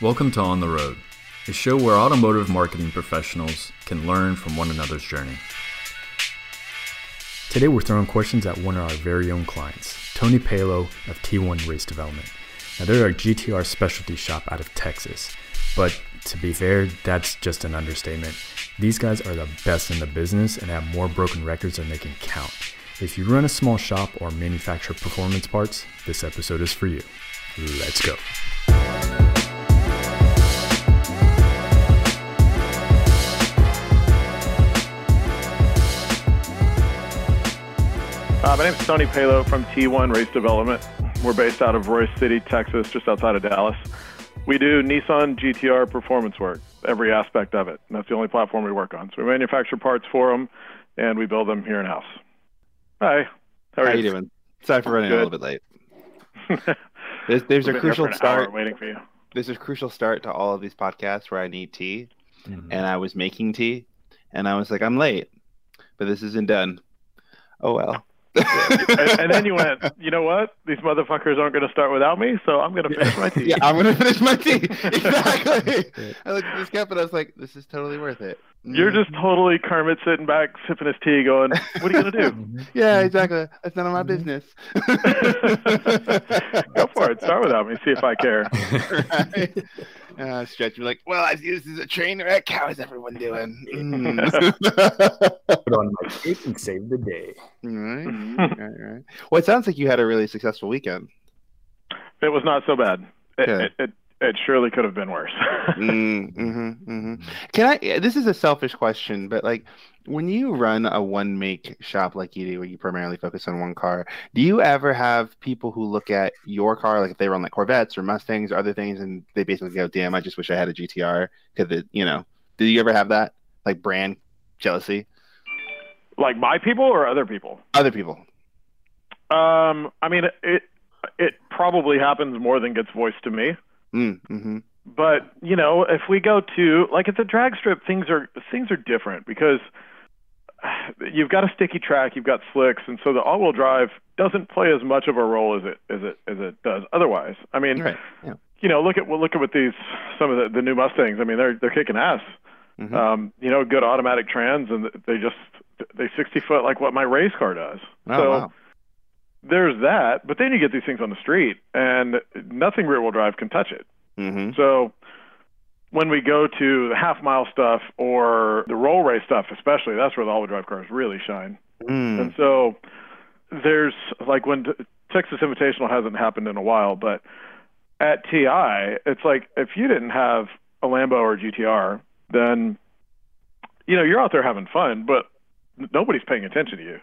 Welcome to On the Road, a show where automotive marketing professionals can learn from one another's journey. Today we're throwing questions at one of our very own clients, Tony Palo of T1 Race Development. Now they're a GTR specialty shop out of Texas, but to be fair, that's just an understatement. These guys are the best in the business and have more broken records than they can count. If you run a small shop or manufacture performance parts, this episode is for you. Let's go. Uh, my name is Tony Palo from T1 Race Development. We're based out of Royse City, Texas, just outside of Dallas. We do Nissan GTR performance work, every aspect of it. And that's the only platform we work on. So we manufacture parts for them, and we build them here in house. Hi. How are How you? you doing? Sorry for running Good. a little bit late. there's, there's a crucial start. Waiting for you. There's a crucial start to all of these podcasts where I need tea, mm-hmm. and I was making tea, and I was like, I'm late, but this isn't done. Oh well and, and, then you went, you know what? These motherfuckers aren't going to start without me, so I'm going to finish my tea. Yeah, I'm going to finish my tea. Exactly. I looked at this cup and I was like, this is totally worth it. You're mm. just totally Kermit sitting back, sipping his tea, going, what are you going to do? Mm-hmm. yeah, mm-hmm. exactly. That's none of my mm-hmm. business. Go for it. Start without me. See if I care. right? Uh, stretch me like, well, I've used as a train wreck. How is everyone doing? Mm. Put on my cape and save the day. All right. Mm-hmm. All right, right. Well, it sounds like you had a really successful weekend. It was not so bad. It, it, it, it surely could have been worse. mm, mm-hmm, mm-hmm. Can I? This is a selfish question, but like, when you run a one make shop like you do, where you primarily focus on one car, do you ever have people who look at your car, like if they run like Corvettes or Mustangs or other things, and they basically go, "Damn, I just wish I had a GTR." Because it, you know, did you ever have that like brand jealousy? Like my people or other people? Other people. Um, I mean, it it probably happens more than gets voiced to me. Mm, mm-hmm. But you know, if we go to like at the drag strip, things are things are different because you've got a sticky track, you've got slicks, and so the all-wheel drive doesn't play as much of a role as it as it as it does otherwise. I mean, right. yeah. you know, look at well, look at what these some of the, the new Mustangs. I mean, they're they're kicking ass. Mm-hmm. Um, you know, good automatic trans, and they just they 60 foot like what my race car does. Oh, so wow. There's that. But then you get these things on the street, and nothing rear wheel drive can touch it. Mm-hmm. So when we go to the half mile stuff or the roll race stuff, especially, that's where the all-wheel drive cars really shine. Mm. And so there's like when Texas Invitational hasn't happened in a while, but at TI, it's like if you didn't have a Lambo or a GTR, then you know you're out there having fun, but nobody's paying attention to you.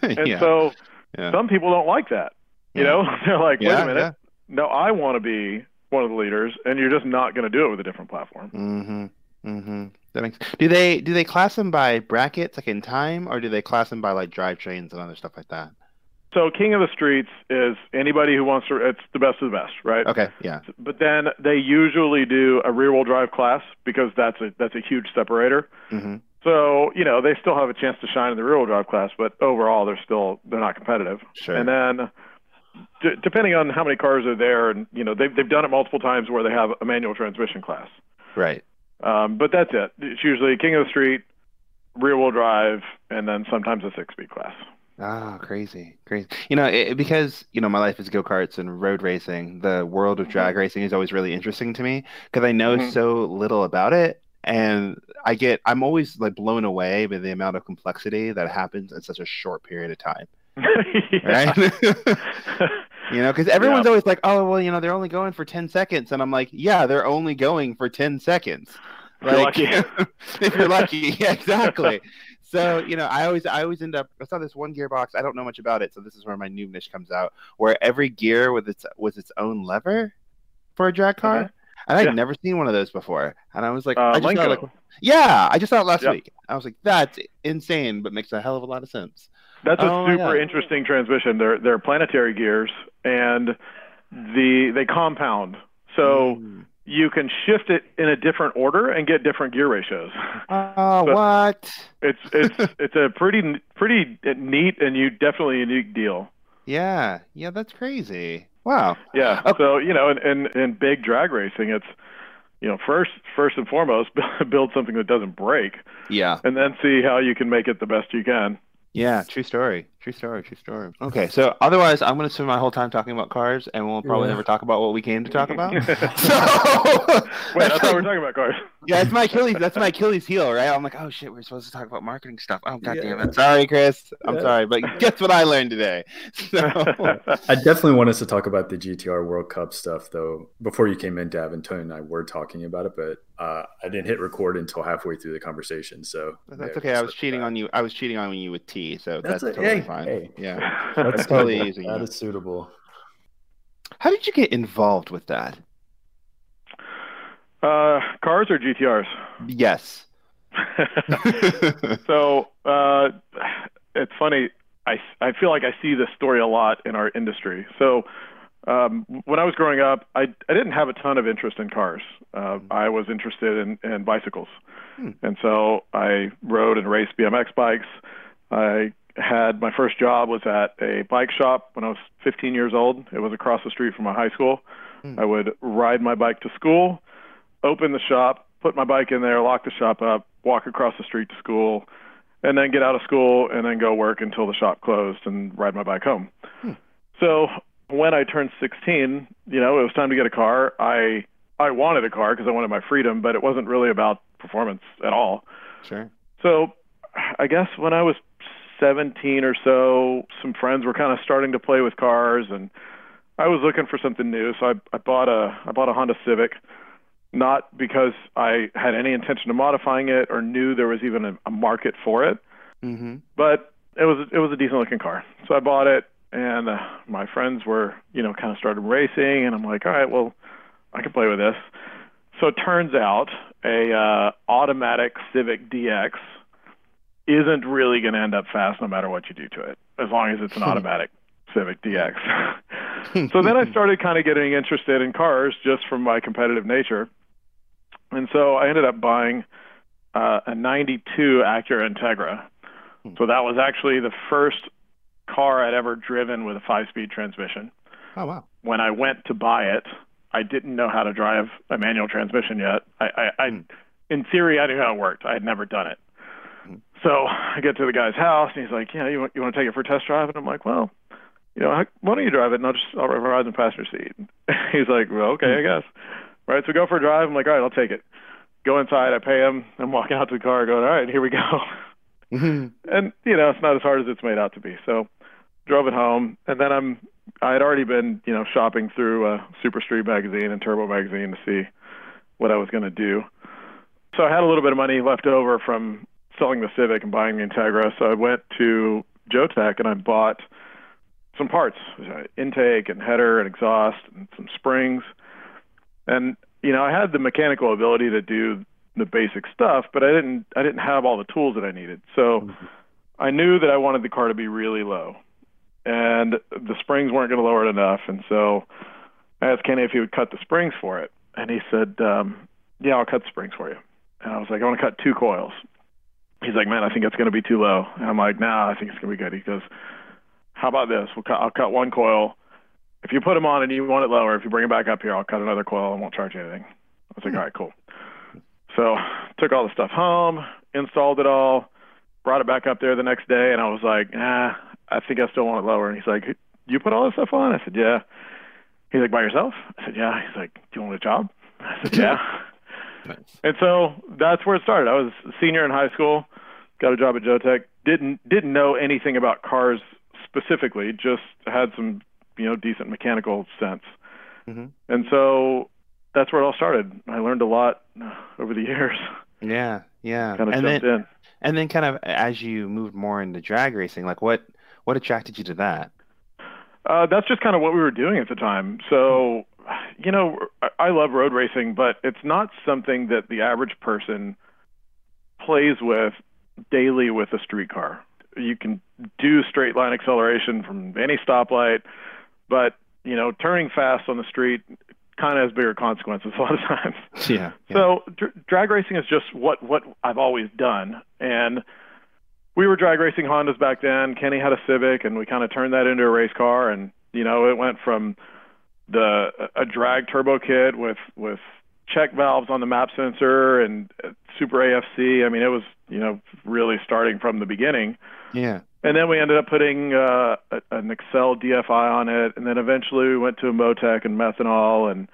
and yeah. so yeah. some people don't like that. You yeah. know, they're like, wait a minute, no, I want to be one of the leaders, and you're just not going to do it with a different platform. Mm-hmm. Mm-hmm. That makes. Do they do they class them by brackets like in time, or do they class them by like drivetrains and other stuff like that? So King of the Streets is anybody who wants to. It's the best of the best, right? Okay, yeah. But then they usually do a rear-wheel drive class because that's a that's a huge separator. Mm-hmm. So you know they still have a chance to shine in the rear-wheel drive class, but overall they're still they're not competitive. Sure. And then d- depending on how many cars are there, and you know they've they've done it multiple times where they have a manual transmission class. Right. Um, but that's it. It's usually king of the street, rear wheel drive, and then sometimes a six speed class. Ah, crazy, crazy. You know, it, because you know my life is go karts and road racing. The world of drag mm-hmm. racing is always really interesting to me because I know mm-hmm. so little about it, and I get I'm always like blown away by the amount of complexity that happens in such a short period of time. right? you know, because everyone's yeah. always like, "Oh, well, you know, they're only going for ten seconds," and I'm like, "Yeah, they're only going for ten seconds." Like, you're if you're lucky, yeah, exactly. So you know, I always I always end up. I saw this one gearbox. I don't know much about it, so this is where my new niche comes out. Where every gear with its was its own lever for a drag car. Okay. And I'd yeah. never seen one of those before. And I was like, uh, I just saw like, yeah, I just saw it last week. I was like, that's insane, but makes a hell of a lot of sense. That's a oh, super interesting transmission. They're they're planetary gears, and the they compound, so mm. you can shift it in a different order and get different gear ratios. Oh, so what? It's it's it's a pretty pretty neat and you definitely unique deal. Yeah, yeah, that's crazy. Wow. Yeah. Okay. So you know, in, in in big drag racing, it's you know first first and foremost build something that doesn't break, Yeah. and then see how you can make it the best you can. Yeah. True story. True story. True story. Okay. So otherwise, I'm going to spend my whole time talking about cars, and we'll probably Yeah. never talk about what we came to talk about. so, Wait, I thought we were talking about cars. yeah, it's my Achilles. That's my Achilles heel, right? I'm like, oh shit, we're supposed to talk about marketing stuff. Oh god damn it. Sorry, Chris. I'm Yeah. sorry, but guess what I learned today? So, I definitely want us to talk about the GTR World Cup stuff, though. Before you came in, Dav and Tony and I were talking about it, but uh, I didn't hit record until halfway through the conversation. So that's okay. I was cheating on you. I was cheating on you with tea. so that's, That's a- totally hey, fine. hey. Yeah. That's That's totally easy. using That you. is suitable. How did you get involved with that? Uh, cars or GTRs? Yes. so uh, it's funny. I, I feel like I see this story a lot in our industry. So um, when I was growing up, I, I didn't have a ton of interest in cars. Uh, I was interested in, in bicycles. Hmm. And so I rode and raced BMX bikes. I had my first job was at a bike shop when I was 15 years old. It was across the street from my high school. Hmm. I would ride my bike to school, open the shop, put my bike in there, lock the shop up, walk across the street to school, and then get out of school and then go work until the shop closed and ride my bike home. Hmm. So when I turned 16, you know, it was time to get a car. I I wanted a car because I wanted my freedom, but it wasn't really about performance at all. Sure. So I guess when I was 17 or so, some friends were kind of starting to play with cars and I was looking for something new. So I, I bought a I bought a Honda Civic, not because I had any intention of modifying it or knew there was even a, a market for it, Mm-hmm. but it was it was a decent looking car. So I bought it and uh, my friends were, you know, kind of started racing and I'm like, "All right, well, I can play with this." So it turns out a uh, automatic Civic DX isn't really going to end up fast no matter what you do to it, as long as it's an automatic Civic DX. so then I started kind of getting interested in cars just from my competitive nature. And so I ended up buying uh, a 92 Acura Integra. So that was actually the first car I'd ever driven with a five speed transmission. Oh wow. When I went to buy it, I didn't know how to drive a manual transmission yet. I, I, I Hmm. in theory, I knew how it worked. I had never done it. Hmm. So I get to the guy's house, and he's like, "Yeah, you want you want to take it for a test drive?" And I'm like, "Well, you know, why don't you drive it, and I'll just I'll ride in the passenger seat." he's like, "Well, okay, I guess." Right, so we go for a drive. I'm like, "All right, I'll take it." Go inside. I pay him. I'm walking out to the car, going, "All right, here we go." And you know, it's not as hard as it's made out to be. So drove it home, and then I'm I had already been you know shopping through uh, Super Street magazine and Turbo magazine to see what I was going to do. So I had a little bit of money left over from selling the Civic and buying the Integra. So I went to Jotech and I bought some parts, uh, intake and header and exhaust and some springs. And you know, I had the mechanical ability to do the basic stuff, but I didn't I didn't have all the tools that I needed. So I knew that I wanted the car to be really low. And the springs weren't going to lower it enough, and so I asked Kenny if he would cut the springs for it. And he said, um, "Yeah, I'll cut the springs for you." And I was like, "I want to cut two coils." He's like, "Man, I think it's going to be too low." And I'm like, "Nah, I think it's going to be good." He goes, "How about this? We'll cut, I'll cut one coil. If you put them on and you want it lower, if you bring it back up here, I'll cut another coil and won't charge you anything." I was like, "All right, cool." So took all the stuff home, installed it all, brought it back up there the next day, and I was like, "Ah, I think I still want it lower." And he's like, "You put all this stuff on?" I said, "Yeah." He's like, "By yourself?" I said, "Yeah." He's like, "Do you want a job?" I said, "Yeah." Nice. And so that's where it started. I was a senior in high school, got a job at Jotech. Didn't didn't know anything about cars specifically, just had some you know decent mechanical sense. Mhm. And so that's where it all started. I learned a lot over the years. Yeah, yeah. Kind of and jumped then in. and then kind of as you moved more into drag racing, like what what attracted you to that? Uh, that's just kind of what we were doing at the time. So, you know, I, love road racing, but it's not something that the average person plays with daily with a street car. You can do straight line acceleration from any stoplight, but you know, turning fast on the street kind of has bigger consequences a lot of times. Yeah. yeah. So dr- drag racing is just what what I've always done, and we were drag racing Hondas back then. Kenny had a Civic, and we kind of turned that into a race car, and you know it went from the a drag turbo kit with with check valves on the map sensor and super AFC. I mean, it was you know really starting from the beginning. Yeah. And then we ended up putting uh, an Accel DFI on it, and then eventually we went to a Motec and methanol, and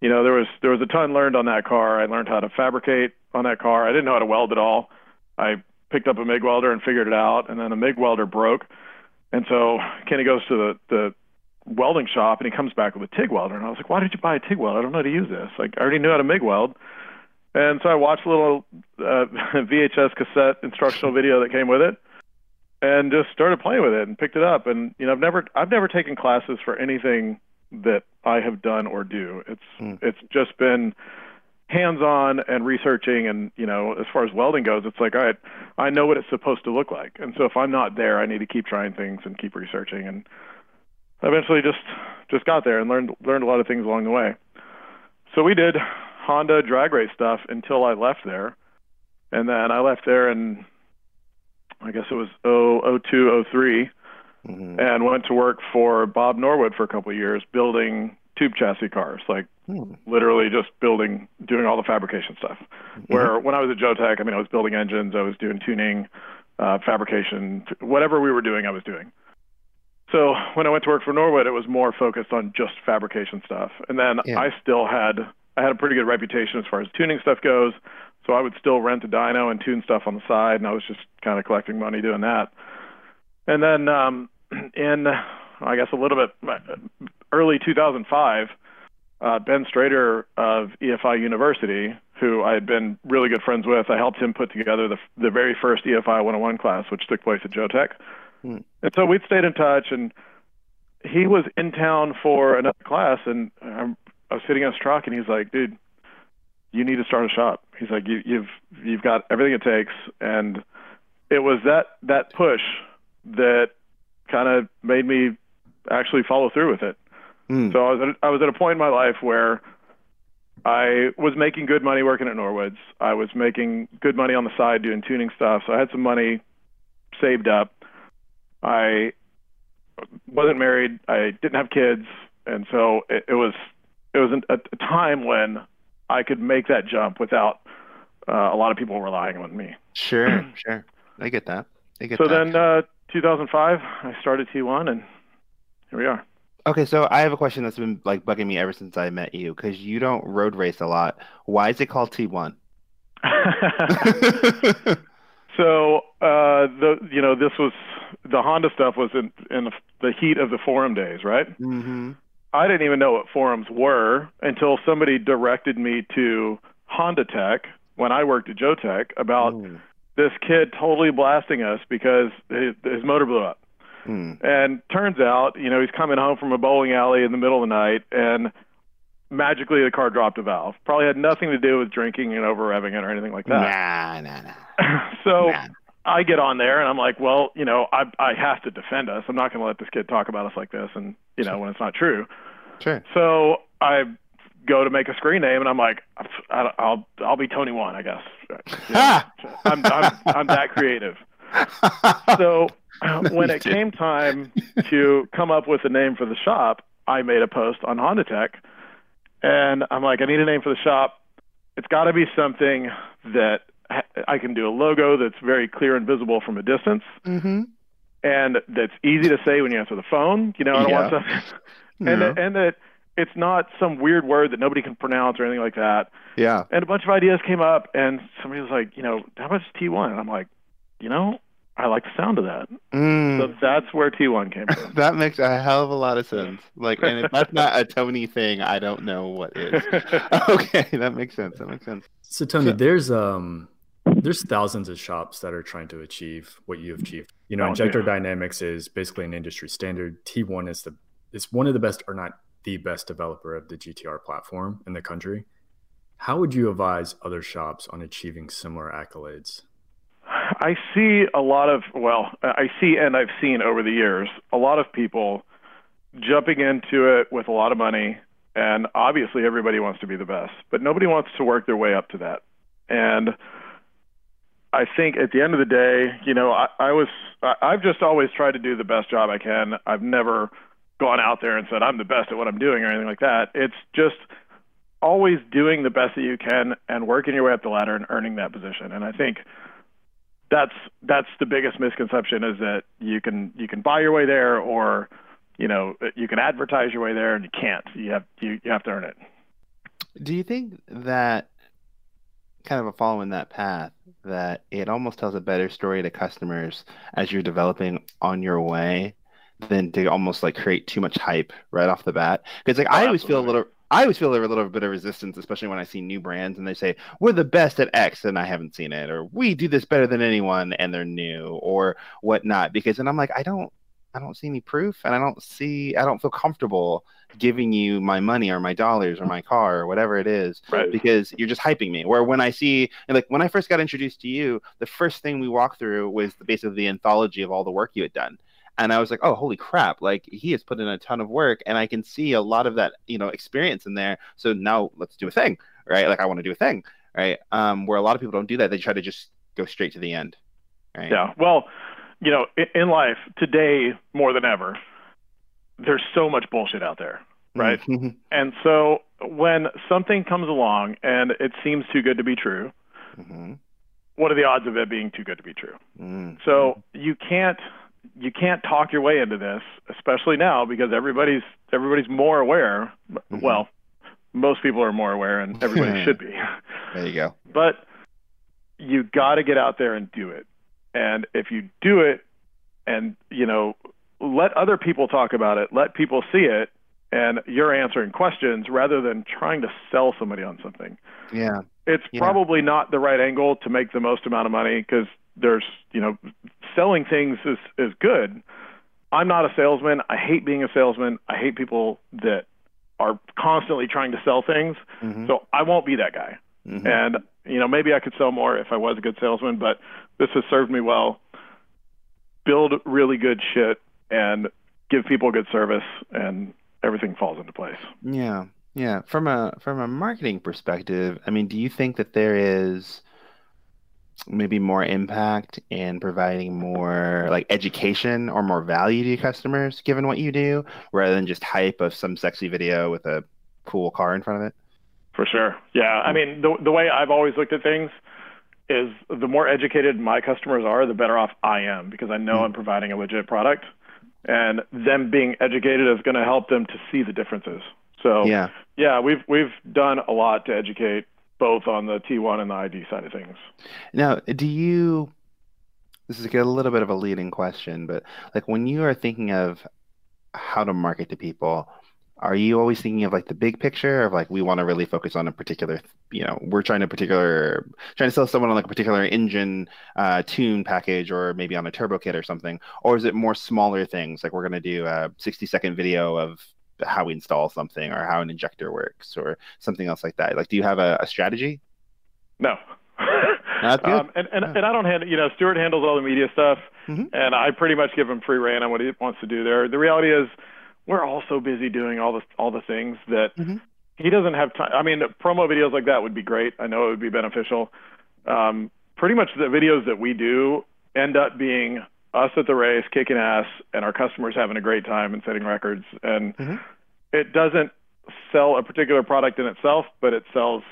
you know there was there was a ton learned on that car. I learned how to fabricate on that car. I didn't know how to weld at all. I picked up a MIG welder and figured it out, and then a MIG welder broke, and so Kenny goes to the the welding shop and he comes back with a TIG welder, and I was like, why did you buy a TIG welder? I don't know how to use this. Like I already knew how to MIG weld. And so I watched a little uh, VHS cassette instructional video that came with it, and just started playing with it and picked it up. And you know, I've never I've never taken classes for anything that I have done or do. It's mm. it's just been hands-on and researching and you know as far as welding goes it's like all right i know what it's supposed to look like. And so if i'm not there i need to keep trying things and keep researching. And eventually just just got there and learned learned a lot of things along the way. So we did honda drag race stuff until i left there. And then i left there and I guess it was 02, 03, mm-hmm. and went to work for Bob Norwood for a couple of years building tube chassis cars, like hmm. literally just building, doing all the fabrication stuff. Mm-hmm. Where when I was at Jotech, I mean, I was building engines, I was doing tuning, uh, fabrication, whatever we were doing, I was doing. So when I went to work for Norwood, it was more focused on just fabrication stuff. And then yeah. I still had I had a pretty good reputation as far as tuning stuff goes. So I would still rent a dyno and tune stuff on the side, and I was just kind of collecting money doing that. And then um, in, I guess, a little bit early 2005, uh, Ben Strader of EFI University, who I had been really good friends with, I helped him put together the, the very first EFI 101 class, which took place at Jotech. Hmm. And so we'd stayed in touch, and he was in town for another class, and I was sitting in his truck, and he's like, dude, you need to start a shop. He's like, you, you've you've got everything it takes, and it was that that push that kind of made me actually follow through with it. Mm. So I was at, I was at a point in my life where I was making good money working at Norwoods. I was making good money on the side doing tuning stuff. So I had some money saved up. I wasn't married. I didn't have kids, and so it, it was it was a, a time when I could make that jump without uh, a lot of people relying on me. Sure, sure. I get that. I get so that. then, uh, 2005, I started T1, and here we are. Okay, so I have a question that's been like bugging me ever since I met you because you don't road race a lot. Why is it called T1? so uh, the you know this was the Honda stuff was in in the heat of the forum days, right? Mm-hmm. I didn't even know what forums were until somebody directed me to Honda Tech when I worked at Jotech about mm. this kid totally blasting us because his, his motor blew up. Mm. And turns out, you know, he's coming home from a bowling alley in the middle of the night and magically the car dropped a valve. Probably had nothing to do with drinking and over revving it or anything like that. Nah, nah, nah. so nah. I get on there and I'm like, well, you know, I I have to defend us. I'm not going to let this kid talk about us like this, and you know, when it's not true. Sure. So I go to make a screen name, and I'm like, I'll I'll be Tony One, I guess. You know, I'm, I'm I'm that creative. so when it came time to come up with a name for the shop, I made a post on Honda Tech, and I'm like, I need a name for the shop. It's got to be something that I can do a logo that's very clear and visible from a distance, mm-hmm. and that's easy to say when you answer the phone. You know, I don't yeah. want something, and that, and that it's not some weird word that nobody can pronounce or anything like that. Yeah. And a bunch of ideas came up, and somebody was like, you know, how about T1? And I'm like, you know, I like the sound of that. Mm. So that's where T1 came from. that makes a hell of a lot of sense. Like, and if that's not a Tony thing, I don't know what is. okay, that makes sense. That makes sense. So Tony, so, there's um there's thousands of shops that are trying to achieve what you have achieved. You know, oh, Injector yeah. Dynamics is basically an industry standard. T1 is the is one of the best, or not the best developer of the GTR platform in the country. How would you advise other shops on achieving similar accolades? I see a lot of well, I see and I've seen over the years a lot of people jumping into it with a lot of money and obviously everybody wants to be the best, but nobody wants to work their way up to that. And I think at the end of the day, you know, I, I was I, I've just always tried to do the best job I can. I've never gone out there and said I'm the best at what I'm doing or anything like that. It's just always doing the best that you can and working your way up the ladder and earning that position. And I think that's that's the biggest misconception is that you can you can buy your way there or you know you can advertise your way there and you can't. You have you, you have to earn it. Do you think that kind of a follow in that path that it almost tells a better story to customers as you're developing on your way than to almost like create too much hype right off the bat? Because like oh, I always absolutely. feel a little I always feel a little bit of resistance, especially when I see new brands and they say we're the best at X and I haven't seen it, or we do this better than anyone and they're new, or whatnot. Because and I'm like, I don't, I don't see any proof, and I don't see, I don't feel comfortable giving you my money or my dollars or my car or whatever it is, right. because you're just hyping me. Where when I see, like when I first got introduced to you, the first thing we walked through was the basically the anthology of all the work you had done and I was like, oh, holy crap! Like he has put in a ton of work, and I can see a lot of that, you know, experience in there. So now let's do a thing, right? Like I want to do a thing, right? Um, where a lot of people don't do that; they try to just go straight to the end, right? Yeah. Well, you know, in life today more than ever, there's so much bullshit out there, right? Mm-hmm. and so when something comes along and it seems too good to be true. Mm-hmm. What are the odds of it being too good to be true? Mm-hmm. So you can't you can't talk your way into this, especially now because everybody's everybody's more aware. Mm-hmm. Well, most people are more aware, and everybody should be. There you go. But you got to get out there and do it. And if you do it, and you know, let other people talk about it, let people see it, and you're answering questions rather than trying to sell somebody on something. Yeah. It's yeah. probably not the right angle to make the most amount of money because there's you know selling things is is good. I'm not a salesman. I hate being a salesman. I hate people that are constantly trying to sell things. Mm-hmm. So I won't be that guy. Mm-hmm. And you know, maybe I could sell more if I was a good salesman, but this has served me well. Build really good shit and give people good service and everything falls into place. Yeah. Yeah. From a from a marketing perspective, I mean, do you think that there is maybe more impact in providing more like education or more value to your customers given what you do rather than just hype of some sexy video with a cool car in front of it? For sure. Yeah i mean the, the way i've always looked at things is the more educated my customers are the better off i am because i know mm-hmm. i'm providing a legit product and them being educated is going to help them to see the differences. So yeah. yeah we've we've done a lot to educate both on the T1 and the ID side of things. Now, do you? This is a little bit of a leading question, but like when you are thinking of how to market to people, are you always thinking of like the big picture of like we want to really focus on a particular you know we're trying to particular trying to sell someone on like a particular engine uh, tune package or maybe on a turbo kit or something or is it more smaller things like we're going to do a 60 second video of how we install something or how an injector works or something else like that. Like, do you have a, a strategy? No. um, and and, yeah. and I don't handle, you know, Stuart handles all the media stuff, mm-hmm. and I pretty much give him free reign on what he wants to do there. The reality is, we're all so busy doing all the all the things that mm-hmm. he doesn't have time. I mean, promo videos like that would be great. I know it would be beneficial. Um, pretty much the videos that we do end up being us at the race kicking ass and our customers having a great time and setting records and mm-hmm. it doesn't sell a particular product in itself but it sells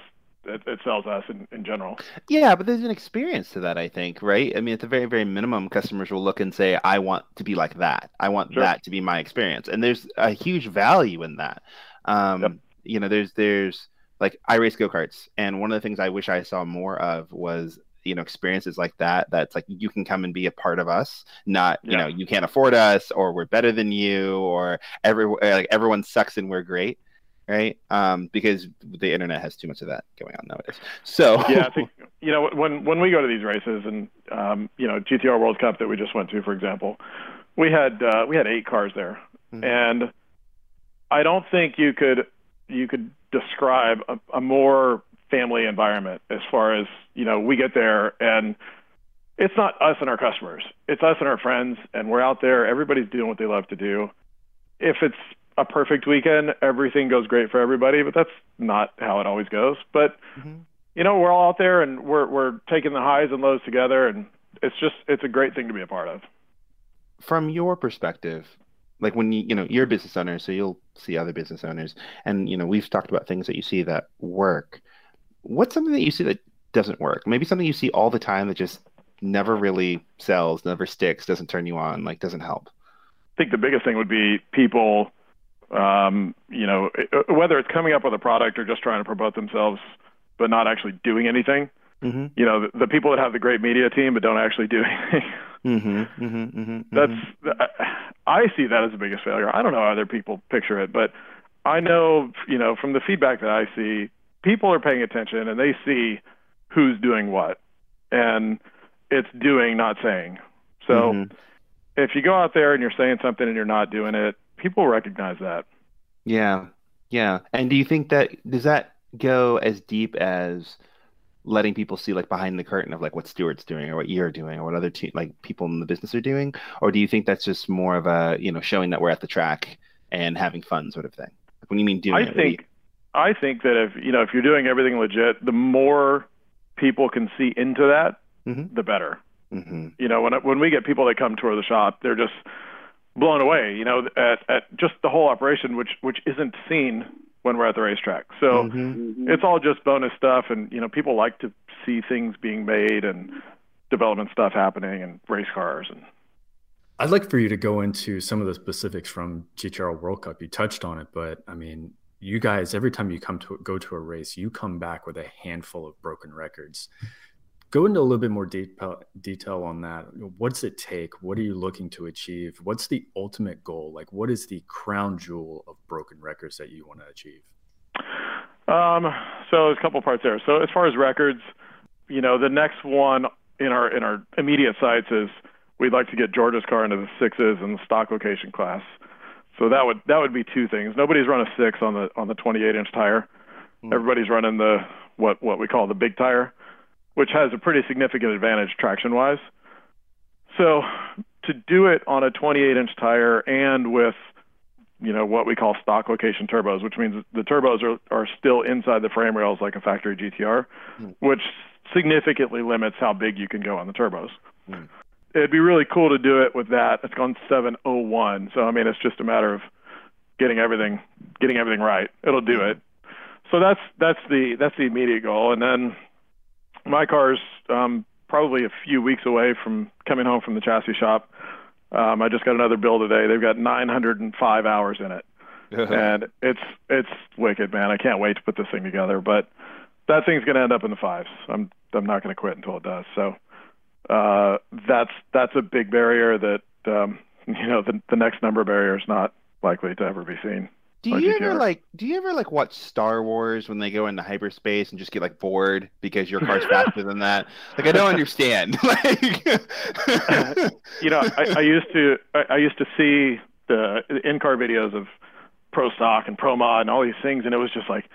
it, it sells us in, in general yeah but there's an experience to that i think right i mean at the very very minimum customers will look and say i want to be like that i want sure. that to be my experience and there's a huge value in that um, yep. you know there's there's like I race go karts, and one of the things I wish I saw more of was you know experiences like that that's like you can come and be a part of us not you yeah. know you can't afford us or we're better than you or every like everyone sucks and we're great right um because the internet has too much of that going on nowadays so yeah i think you know when when we go to these races and um you know gtr world cup that we just went to for example we had uh we had eight cars there mm-hmm. and i don't think you could you could describe a, a more family environment as far as you know we get there and it's not us and our customers. It's us and our friends and we're out there. Everybody's doing what they love to do. If it's a perfect weekend everything goes great for everybody but that's not how it always goes. But mm-hmm. you know we're all out there and we're we're taking the highs and lows together and it's just it's a great thing to be a part of. From your perspective like when you you know you're a business owner, so you'll see other business owners, and you know we've talked about things that you see that work. What's something that you see that doesn't work? Maybe something you see all the time that just never really sells, never sticks, doesn't turn you on, like doesn't help. I think the biggest thing would be people, um, you know, whether it's coming up with a product or just trying to promote themselves, but not actually doing anything. Mm-hmm. You know, the, the, people that have the great media team but don't actually do anything. mm-hmm, mm-hmm, mm-hmm That's I see that as the biggest failure. I don't know how other people picture it, but I know, you know, from the feedback that I see, people are paying attention and they see who's doing what, and it's doing, not saying. So Mm-hmm. if you go out there and you're saying something and you're not doing it, people recognize that. Yeah, yeah. And do you think that does that go as deep as letting people see like behind the curtain of like what Stewart's doing or what you're doing or what other te- like people in the business are doing, or do you think that's just more of a you know showing that we're at the track and having fun sort of thing? Like when you mean doing I it, think I think that if you know if you're doing everything legit, the more people can see into that, Mhm. the better. you- Mhm. You know, when when we get people that come tour the shop, they're just blown away. You know, at at just the whole operation, which which isn't seen when we're at the racetrack. So Mhm. it's all just bonus stuff, and you know, people like to see things being made and development stuff happening and race cars and I'd like for you to go into some of the specifics from GTR World Cup. You touched on it, but I mean, you guys, every time you come to go to a race, you come back with a handful of broken records. Go into a little bit more detail, detail on that. What's it take? What are you looking to achieve? What's the ultimate goal? Like, what is the crown jewel of broken records that you want to achieve? Um, so there's a couple parts there. So as far as records, you know, the next one in our in our immediate sights is we'd like to get Georgia's car into the sixes in the stock location class. So that would that would be two things. Nobody's run a six on the on the 28 inch tire. Hmm. Everybody's running the what what we call the big tire, which has a pretty significant advantage traction wise. So to do it on a 28 inch tire and with you know what we call stock location turbos, which means the turbos are, are still inside the frame rails like a factory GTR, Hmm. which significantly limits how big you can go on the turbos. Hmm. It'd be really cool to do it with that. It's gone 701, so I mean it's just a matter of getting everything getting everything right. It'll do it. So that's that's the that's the immediate goal, and then my car's um, probably a few weeks away from coming home from the chassis shop. Um, I just got another bill today. They've got 905 hours in it, and it's it's wicked, man. I can't wait to put this thing together. But that thing's going to end up in the fives. I'm I'm not going to quit until it does. So uh, that's that's a big barrier that um, you know the the next number barrier is not likely to ever be seen. Do you ever like do you ever like watch Star Wars when they go into hyperspace and just get like bored because your car's faster than that? Like I don't understand. like you know, I, I used to I, I used to see the in-car videos of pro stock and pro mod and all these things, and it was just like,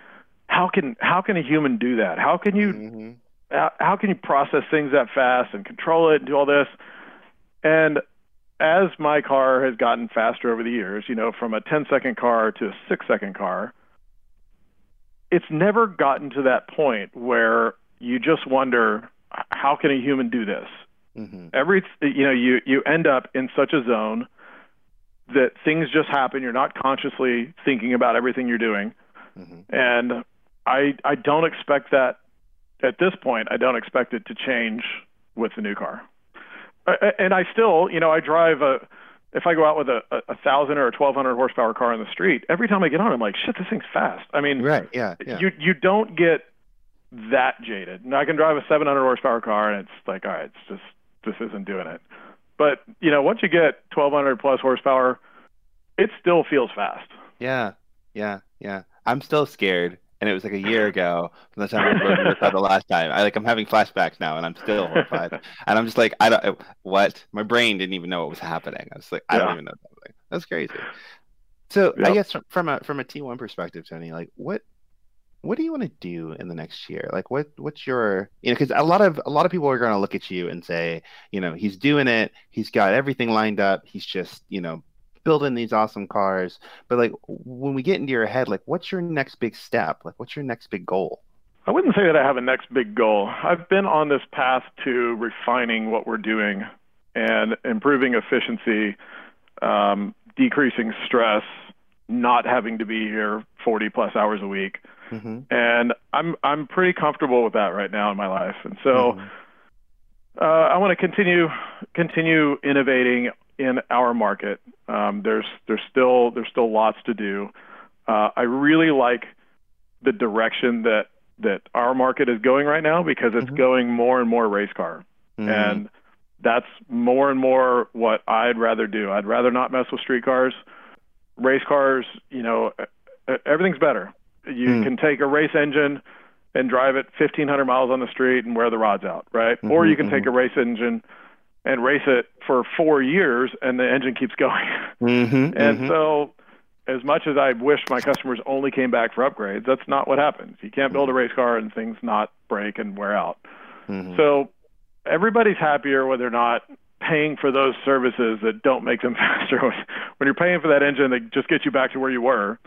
how can how can a human do that? How can you Mhm. How, can you process things that fast and control it and do all this? And as my car has gotten faster over the years, you know, from a 10 second car to a six second car, it's never gotten to that point where you just wonder, how can a human do this? Mhm. every you know you you end up in such a zone that things just happen you're not consciously thinking about everything you're doing Mhm. and i i don't expect that at this point i don't expect it to change with the new car I- I- and i still you know i drive a if i go out with a a, thousand or a twelve hundred horsepower car on the street every time i get on i'm like shit this thing's fast i mean Right. Yeah. Yeah. you you don't get that jaded. And I can drive a 700 horsepower car, and it's like, all right, it's just this isn't doing it. But you know, once you get 1200 plus horsepower, it still feels fast. Yeah, yeah, yeah. I'm still scared, and it was like a year ago from the time I your the last time. I like I'm having flashbacks now, and I'm still horrified. and I'm just like, I don't what. My brain didn't even know what was happening. I was like, I don't even know That. That's crazy. So I guess from, from a from a T1 perspective, Tony, like what what do you want to do in the next year? Like what what's your you know because a lot of a lot of people are going to look at you and say, you know, he's doing it. He's got everything lined up. He's just you know building these awesome cars. But like when we get into your head, like what's your next big step? Like what's your next big goal? I wouldn't say that I have a next big goal. I've been on this path to refining what we're doing and improving efficiency, um, decreasing stress, not having to be here 40 plus hours a week. Mm-hmm. And I'm I'm pretty comfortable with that right now in my life. And so mm-hmm. uh, I want to continue continue innovating in our market. Um, there's there's still there's still lots to do. Uh, I really like the direction that that our market is going right now because it's mm-hmm. going more and more race car, mm-hmm. and that's more and more what I'd rather do. I'd rather not mess with street cars. Race cars, you know, everything's better. You mm. can take a race engine and drive it 1,500 miles on the street and wear the rods out, right? Mm-hmm, or you can mm-hmm. take a race engine and race it for four years and the engine keeps going. Mm-hmm, and mm-hmm. so, as much as I wish my customers only came back for upgrades, that's not what happens. You can't build a race car and things not break and wear out. Mm-hmm. So, everybody's happier when they're not paying for those services that don't make them faster. when you're paying for that engine that just gets you back to where you were,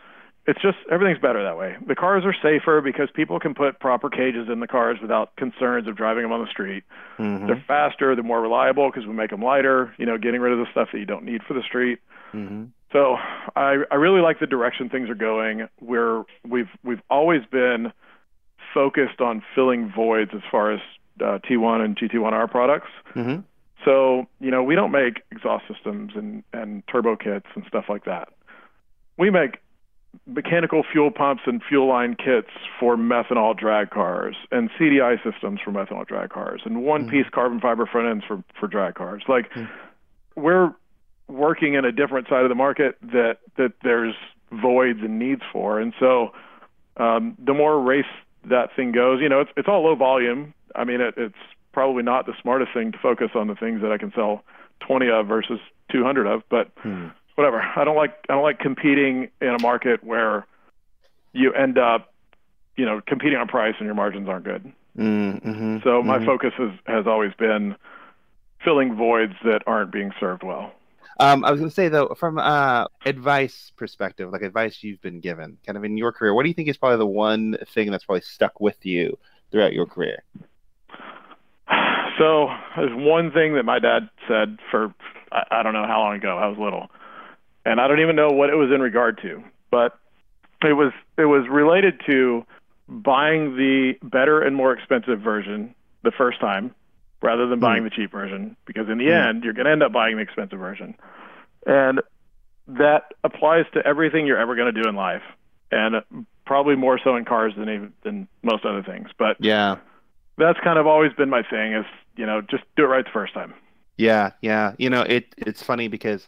it's just everything's better that way. The cars are safer because people can put proper cages in the cars without concerns of driving them on the street. Mm-hmm. They're faster, they're more reliable because we make them lighter. You know, getting rid of the stuff that you don't need for the street. Mm-hmm. So I, I really like the direction things are going. We're we've we've always been focused on filling voids as far as uh, T1 and GT1R products. Mm-hmm. So you know, we don't make exhaust systems and and turbo kits and stuff like that. We make mechanical fuel pumps and fuel line kits for methanol drag cars and CDI systems for methanol drag cars and one mm-hmm. piece mm carbon fiber front ends for, for drag cars. Like mm we're working in a different side of the market that, that there's voids and needs for. And so um, the more race that thing goes, you know, it's, it's all low volume. I mean, it, it's probably not the smartest thing to focus on the things that I can sell 20 of versus 200 of, but mm whatever. I don't like I don't like competing in a market where you end up, you know, competing on price and your margins aren't good. Mm-hmm, so my mm-hmm. focus has has always been filling voids that aren't being served well. Um, I was going to say though, from uh, advice perspective, like advice you've been given, kind of in your career, what do you think is probably the one thing that's probably stuck with you throughout your career? So there's one thing that my dad said for I, I don't know how long ago. I was little and I don't even know what it was in regard to, but it was it was related to buying the better and more expensive version the first time rather than buying mm. the cheap version because in the mm. end you're going to end up buying the expensive version. And that applies to everything you're ever going to do in life and probably more so in cars than even, than most other things. But yeah. That's kind of always been my thing is, you know, just do it right the first time. Yeah, yeah. You know, it it's funny because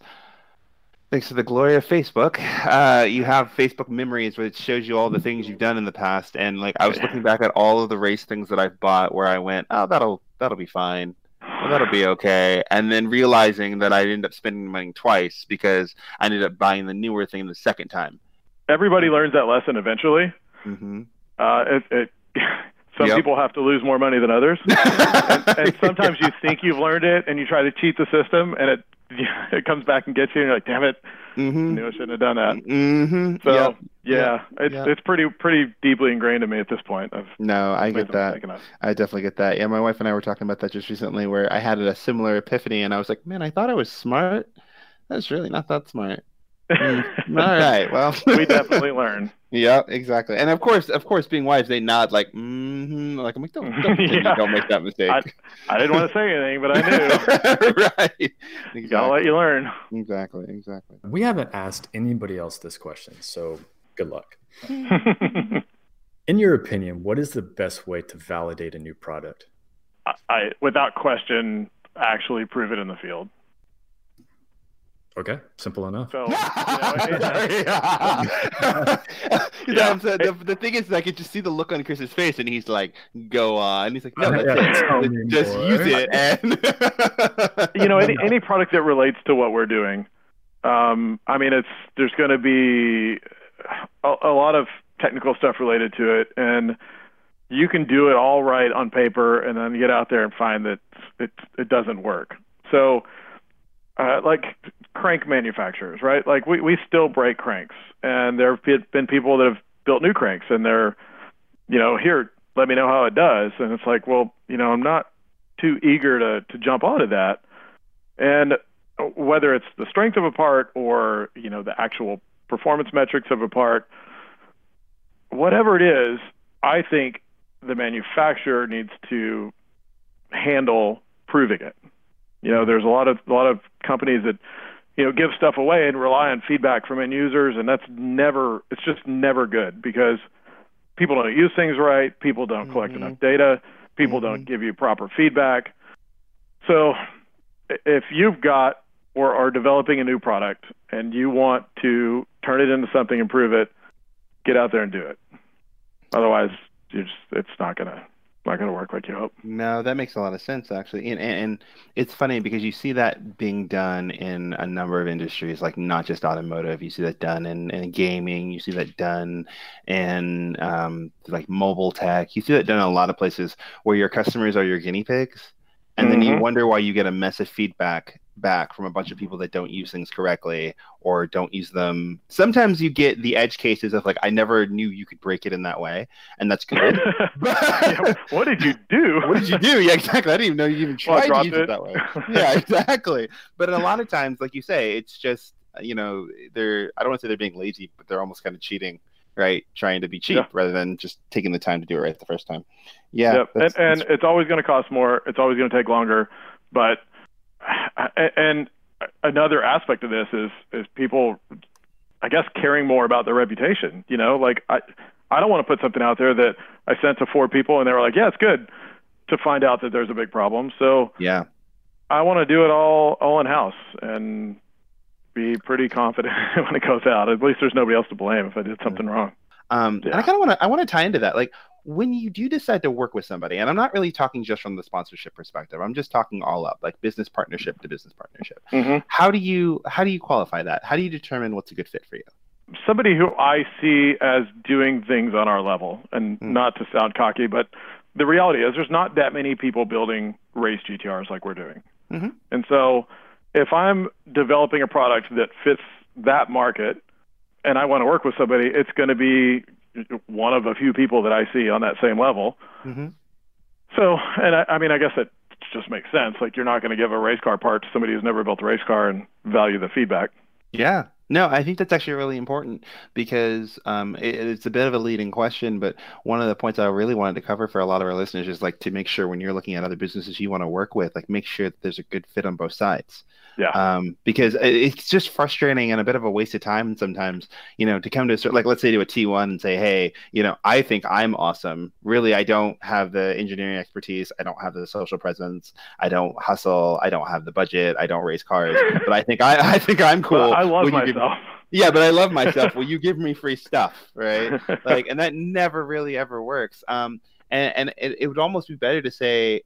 Thanks to the glory of Facebook, uh, you have Facebook Memories, which shows you all the things you've done in the past. And like, I was looking back at all of the race things that I've bought, where I went, "Oh, that'll that'll be fine, well, that'll be okay," and then realizing that I ended up spending money twice because I ended up buying the newer thing the second time. Everybody learns that lesson eventually. Mm-hmm. Uh, it, it some yep. people have to lose more money than others, and, and sometimes you think you've learned it, and you try to cheat the system, and it it comes back and gets you, and you're like, damn it, mm-hmm. I knew I shouldn't have done that. Mm-hmm. So yep. yeah, yep. it's yep. it's pretty pretty deeply ingrained in me at this point. I've no, I get that. I definitely get that. Yeah, my wife and I were talking about that just recently, where I had a similar epiphany, and I was like, man, I thought I was smart. That's really not that smart. Mm. All right. Well, we definitely learn. Yeah, exactly. And of course, of course, being wives, they nod like, mm-hmm. Like I'm like, don't, don't, yeah. don't make that mistake. I, I, didn't want to say anything, but I knew. right. Exactly. Gotta let you learn. Exactly. Exactly. We haven't asked anybody else this question, so good luck. In your opinion, what is the best way to validate a new product? I, I without question, actually prove it in the field. Okay, simple enough. So, you know, yeah. the, the, thing is, I could just see the look on Chris's face, and he's like, "Go on." He's like, "No, yeah, just use it." And you know, any any product that relates to what we're doing, um, I mean, it's there's going to be a, a lot of technical stuff related to it, and you can do it all right on paper, and then get out there and find that it it doesn't work. So uh, like crank manufacturers, right? Like we, we still break cranks, and there have been people that have built new cranks, and they're, you know, here, let me know how it does, and it's like, well, you know, I'm not too eager to to jump onto that, and whether it's the strength of a part or you know the actual performance metrics of a part, whatever it is, I think the manufacturer needs to handle proving it. You know, there's a lot of a lot of companies that you know give stuff away and rely on feedback from end users, and that's never it's just never good because people don't use things right, people don't collect mm-hmm. enough data, people mm-hmm. don't give you proper feedback. So if you've got or are developing a new product and you want to turn it into something, improve it, get out there and do it. Otherwise, just it's not gonna not gonna work like you hope. No, that makes a lot of sense actually, and, and, and it's funny because you see that being done in a number of industries, like not just automotive. You see that done in, in gaming. You see that done in um, like mobile tech. You see that done in a lot of places where your customers are your guinea pigs and mm-hmm. then you mm-hmm. wonder why you get a mess of feedback back from a bunch of people that don't use things correctly or don't use them. Sometimes you get the edge cases of like, I never knew you could break it in that way, and that's good. yeah, what did you do? what did you do? Yeah, exactly. I didn't even know you even tried well, to use it. it that way. yeah, exactly. But a lot of times, like you say, it's just you know they're I don't want to say they're being lazy, but they're almost kind of cheating right? Trying to be cheap yeah. rather than just taking the time to do it right the first time. Yeah, yep. that's, and, that's... and it's always going to cost more. It's always going to take longer. But and another aspect of this is is people, I guess, caring more about their reputation. You know, like I I don't want to put something out there that I sent to four people and they were like, yeah, it's good, to find out that there's a big problem. So yeah, I want to do it all all in house and be pretty confident when it goes out. At least there's nobody else to blame if I did something wrong. Um, yeah. and I kind of want to I want to tie into that. Like when you do decide to work with somebody, and I'm not really talking just from the sponsorship perspective. I'm just talking all up, like business partnership to business partnership. Mm-hmm. How do you how do you qualify that? How do you determine what's a good fit for you? Somebody who I see as doing things on our level, and mm-hmm. not to sound cocky, but the reality is there's not that many people building race GTRs like we're doing. Mm-hmm. And so if I'm developing a product that fits that market and I want to work with somebody, it's going to be one of a few people that I see on that same level. Mm-hmm. So, and I, I mean, I guess it just makes sense. Like, you're not going to give a race car part to somebody who's never built a race car and value the feedback. Yeah, no, I think that's actually really important because um, it, it's a bit of a leading question, but one of the points I really wanted to cover for a lot of our listeners is like to make sure when you're looking at other businesses you want to work with, like make sure that there's a good fit on both sides. Yeah. Um, because it's just frustrating and a bit of a waste of time sometimes, you know, to come to a certain, like, let's say to a T1 and say, hey, you know, I think I'm awesome. Really, I don't have the engineering expertise. I don't have the social presence. I don't hustle. I don't have the budget. I don't race cars. but I think I, I think I'm cool. Well, I love myself. Yeah, but I love myself. Will you give me free stuff? Right. Like, and that never really ever works. Um, and, and it, it would almost be better to say,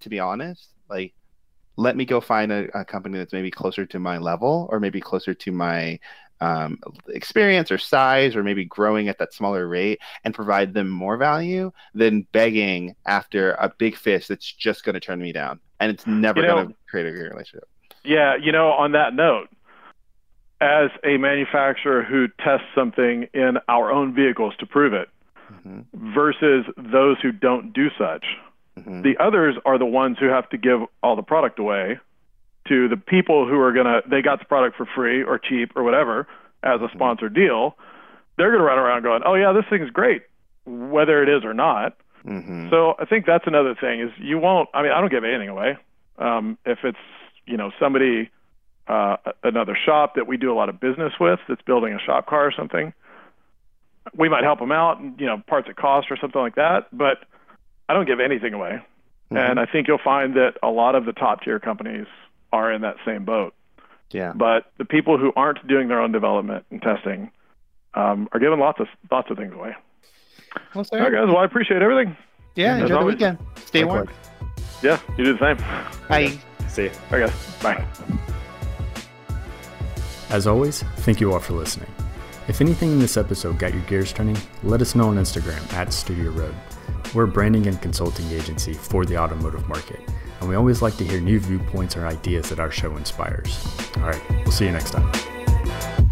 to be honest, like, let me go find a, a, company that's maybe closer to my level or maybe closer to my um, experience or size or maybe growing at that smaller rate and provide them more value than begging after a big fish that's just going to turn me down and it's never you know, going to create a good relationship yeah you know on that note as a manufacturer who tests something in our own vehicles to prove it mm-hmm. versus those who don't do such Mm-hmm. The others are the ones who have to give all the product away to the people who are going to, they got the product for free or cheap or whatever as a mm-hmm. sponsored deal. They're going to run around going, oh, yeah, this thing's great, whether it is or not. Mm-hmm. So I think that's another thing is you won't, I mean, I don't give anything away. Um, if it's, you know, somebody, uh, another shop that we do a lot of business with that's building a shop car or something, we might help them out, and, you know, parts at cost or something like that. But I don't give anything away. Mm-hmm. And I think you'll find that a lot of the top tier companies are in that same boat. Yeah. But the people who aren't doing their own development and testing um, are giving lots of lots of things away. Well, All right, guys. Well, I appreciate everything. Yeah. Enjoy the weekend. Stay warm. Yeah. You do the same. Bye. See you. All right, guys. Bye. As always, thank you all for listening. If anything in this episode got your gears turning, let us know on Instagram at Studio Rhoad. We're a branding and consulting agency for the automotive market, and we always like to hear new viewpoints or ideas that our show inspires. All right, we'll see you next time.